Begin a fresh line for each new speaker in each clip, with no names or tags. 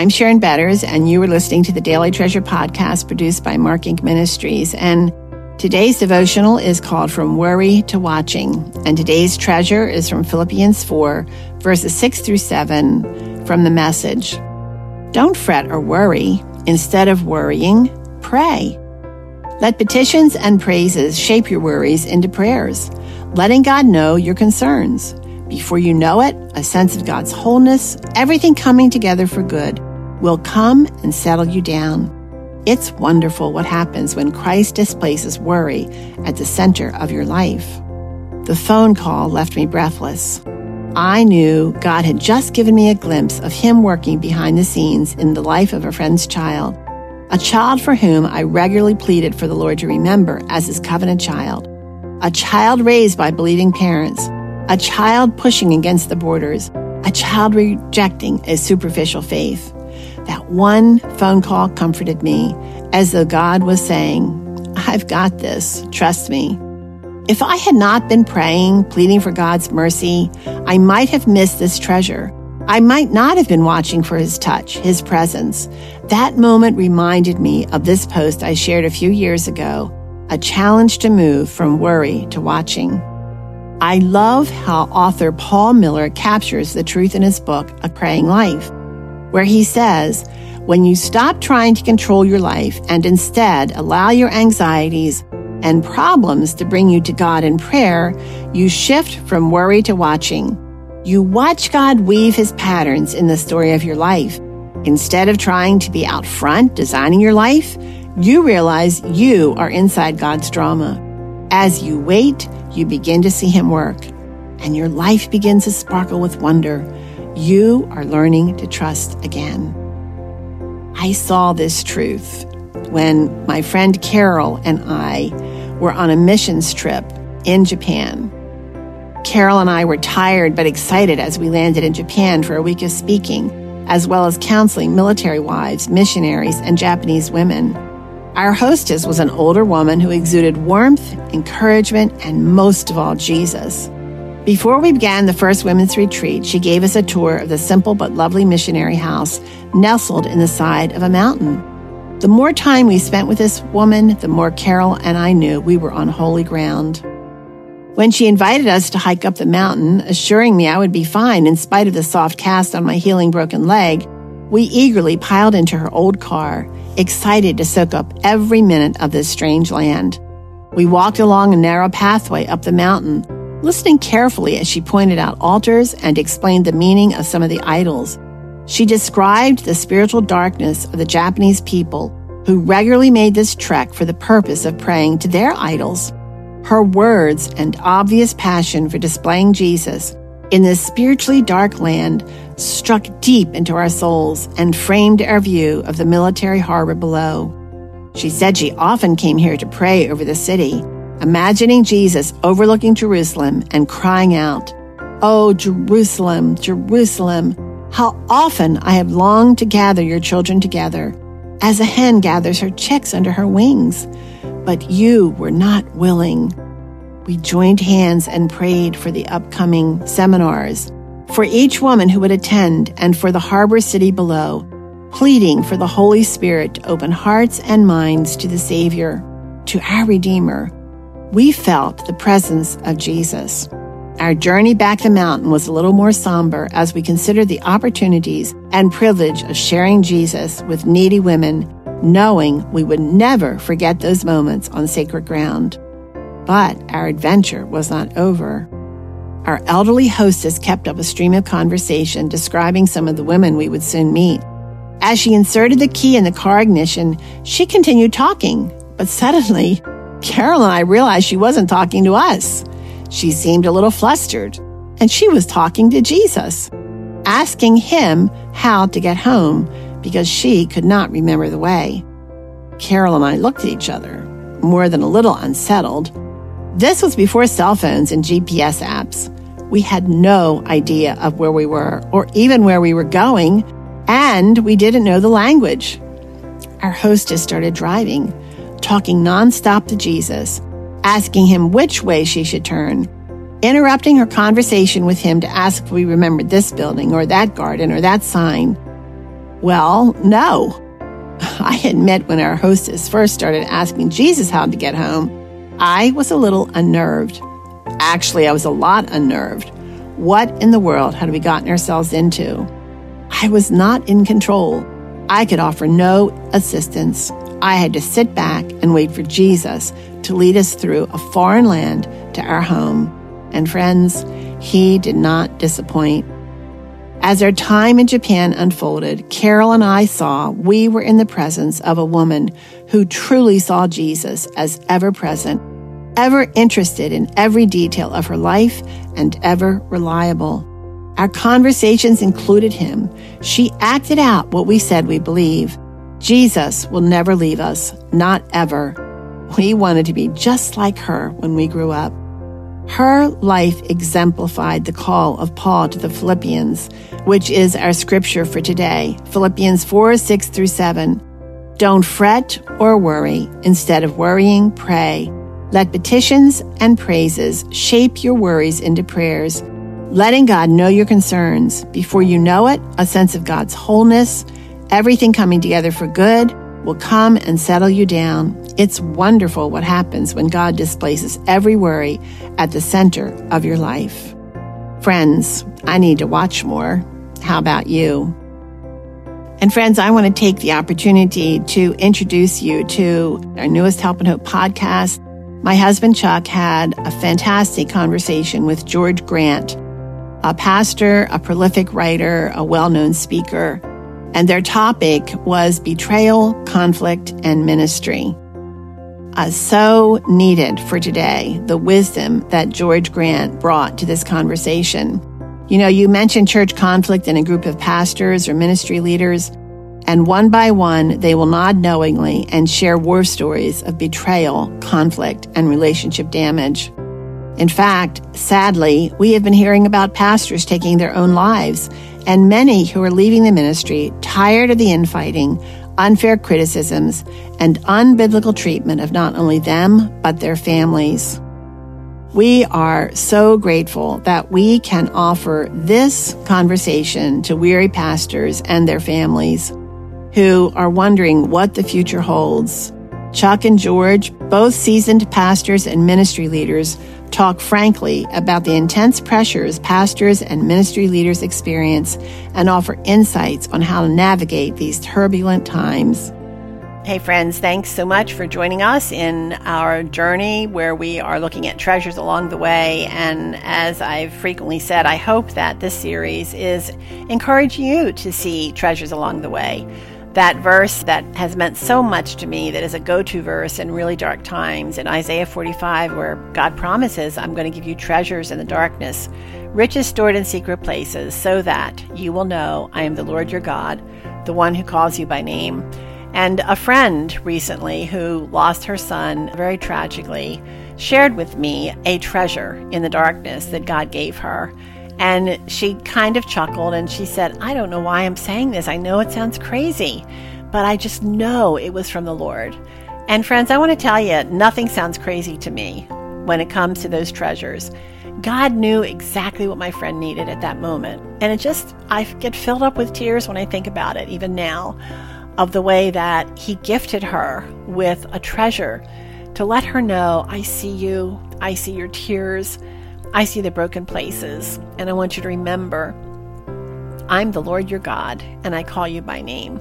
I'm Sharon Betters, and you are listening to the Daily Treasure podcast produced by Mark Inc. Ministries. And today's devotional is called From Worry to Watching. And today's treasure is from Philippians 4, verses 6 through 7 from the message. Don't fret or worry. Instead of worrying, pray. Let petitions and praises shape your worries into prayers, letting God know your concerns. Before you know it, a sense of God's wholeness, everything coming together for good, will come and settle you down. It's wonderful what happens when Christ displaces worry at the center of your life. The phone call left me breathless. I knew God had just given me a glimpse of Him working behind the scenes in the life of a friend's child, a child for whom I regularly pleaded for the Lord to remember as His covenant child, a child raised by believing parents a child pushing against the borders, a child rejecting a superficial faith. That one phone call comforted me as though God was saying, I've got this, trust me. If I had not been praying, pleading for God's mercy, I might have missed this treasure. I might not have been watching for his touch, his presence. That moment reminded me of this post I shared a few years ago a challenge to move from worry to watching. I love how author Paul Miller captures the truth in his book, A Praying Life, where he says, when you stop trying to control your life and instead allow your anxieties and problems to bring you to God in prayer, you shift from worry to watching. You watch God weave his patterns in the story of your life. Instead of trying to be out front designing your life, you realize you are inside God's drama. As you wait, you begin to see Him work, and your life begins to sparkle with wonder. You are learning to trust again. I saw this truth when my friend Carol and I were on a missions trip in Japan. Carol and I were tired but excited as we landed in Japan for a week of speaking, as well as counseling military wives, missionaries, and Japanese women. Our hostess was an older woman who exuded warmth, encouragement, and most of all, Jesus. Before we began the first women's retreat, she gave us a tour of the simple but lovely missionary house nestled in the side of a mountain. The more time we spent with this woman, the more Carol and I knew we were on holy ground. When she invited us to hike up the mountain, assuring me I would be fine in spite of the soft cast on my healing broken leg, we eagerly piled into her old car excited to soak up every minute of this strange land. We walked along a narrow pathway up the mountain, listening carefully as she pointed out altars and explained the meaning of some of the idols. She described the spiritual darkness of the Japanese people who regularly made this trek for the purpose of praying to their idols. Her words and obvious passion for displaying Jesus in this spiritually dark land struck deep into our souls and framed our view of the military harbor below. She said she often came here to pray over the city, imagining Jesus overlooking Jerusalem and crying out, Oh, Jerusalem, Jerusalem, how often I have longed to gather your children together, as a hen gathers her chicks under her wings. But you were not willing. We joined hands and prayed for the upcoming seminars for each woman who would attend and for the harbor city below, pleading for the Holy Spirit to open hearts and minds to the Savior, to our Redeemer. We felt the presence of Jesus. Our journey back the mountain was a little more somber as we considered the opportunities and privilege of sharing Jesus with needy women, knowing we would never forget those moments on sacred ground. But our adventure was not over. Our elderly hostess kept up a stream of conversation describing some of the women we would soon meet. As she inserted the key in the car ignition, she continued talking, but suddenly, Carol and I realized she wasn't talking to us. She seemed a little flustered, and she was talking to Jesus, asking him how to get home because she could not remember the way. Carol and I looked at each other, more than a little unsettled. This was before cell phones and GPS apps. We had no idea of where we were or even where we were going, and we didn't know the language. Our hostess started driving, talking nonstop to Jesus, asking him which way she should turn, interrupting her conversation with him to ask if we remembered this building or that garden or that sign. Well, no. I admit when our hostess first started asking Jesus how to get home, I was a little unnerved. Actually, I was a lot unnerved. What in the world had we gotten ourselves into? I was not in control. I could offer no assistance. I had to sit back and wait for Jesus to lead us through a foreign land to our home. And friends, he did not disappoint. As our time in Japan unfolded, Carol and I saw we were in the presence of a woman who truly saw Jesus as ever present, ever interested in every detail of her life, and ever reliable. Our conversations included him. She acted out what we said we believe. Jesus will never leave us, not ever. We wanted to be just like her when we grew up. Her life exemplified the call of Paul to the Philippians, which is our scripture for today Philippians 4 6 through 7. Don't fret or worry. Instead of worrying, pray. Let petitions and praises shape your worries into prayers, letting God know your concerns. Before you know it, a sense of God's wholeness, everything coming together for good, will come and settle you down. It's wonderful what happens when God displaces every worry at the center of your life. Friends, I need to watch more. How about you? And friends, I want to take the opportunity to introduce you to our newest Help and Hope podcast. My husband Chuck had a fantastic conversation with George Grant, a pastor, a prolific writer, a well known speaker and their topic was betrayal, conflict, and ministry. Uh, so needed for today, the wisdom that George Grant brought to this conversation. You know, you mentioned church conflict in a group of pastors or ministry leaders, and one by one, they will nod knowingly and share war stories of betrayal, conflict, and relationship damage. In fact, sadly, we have been hearing about pastors taking their own lives and many who are leaving the ministry tired of the infighting, unfair criticisms, and unbiblical treatment of not only them, but their families. We are so grateful that we can offer this conversation to weary pastors and their families who are wondering what the future holds. Chuck and George, both seasoned pastors and ministry leaders, talk frankly about the intense pressures pastors and ministry leaders experience and offer insights on how to navigate these turbulent times. Hey, friends, thanks so much for joining us in our journey where we are looking at treasures along the way. And as I've frequently said, I hope that this series is encouraging you to see treasures along the way that verse that has meant so much to me, that is a go to verse in really dark times in Isaiah 45, where God promises, I'm going to give you treasures in the darkness, riches stored in secret places, so that you will know I am the Lord your God, the one who calls you by name. And a friend recently who lost her son very tragically shared with me a treasure in the darkness that God gave her. And she kind of chuckled and she said, I don't know why I'm saying this. I know it sounds crazy, but I just know it was from the Lord. And friends, I want to tell you, nothing sounds crazy to me when it comes to those treasures. God knew exactly what my friend needed at that moment. And it just, I get filled up with tears when I think about it, even now, of the way that He gifted her with a treasure to let her know, I see you, I see your tears. I see the broken places, and I want you to remember I'm the Lord your God, and I call you by name.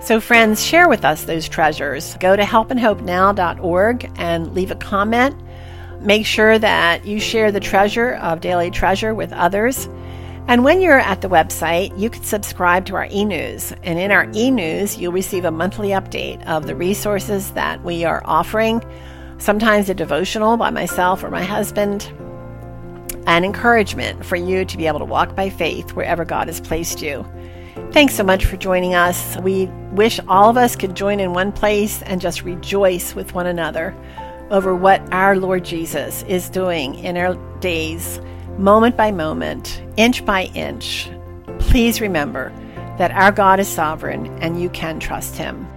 So, friends, share with us those treasures. Go to helpandhopenow.org and leave a comment. Make sure that you share the treasure of Daily Treasure with others. And when you're at the website, you can subscribe to our e news. And in our e news, you'll receive a monthly update of the resources that we are offering, sometimes a devotional by myself or my husband, and encouragement for you to be able to walk by faith wherever God has placed you. Thanks so much for joining us. We wish all of us could join in one place and just rejoice with one another over what our Lord Jesus is doing in our days, moment by moment, inch by inch. Please remember that our God is sovereign and you can trust Him.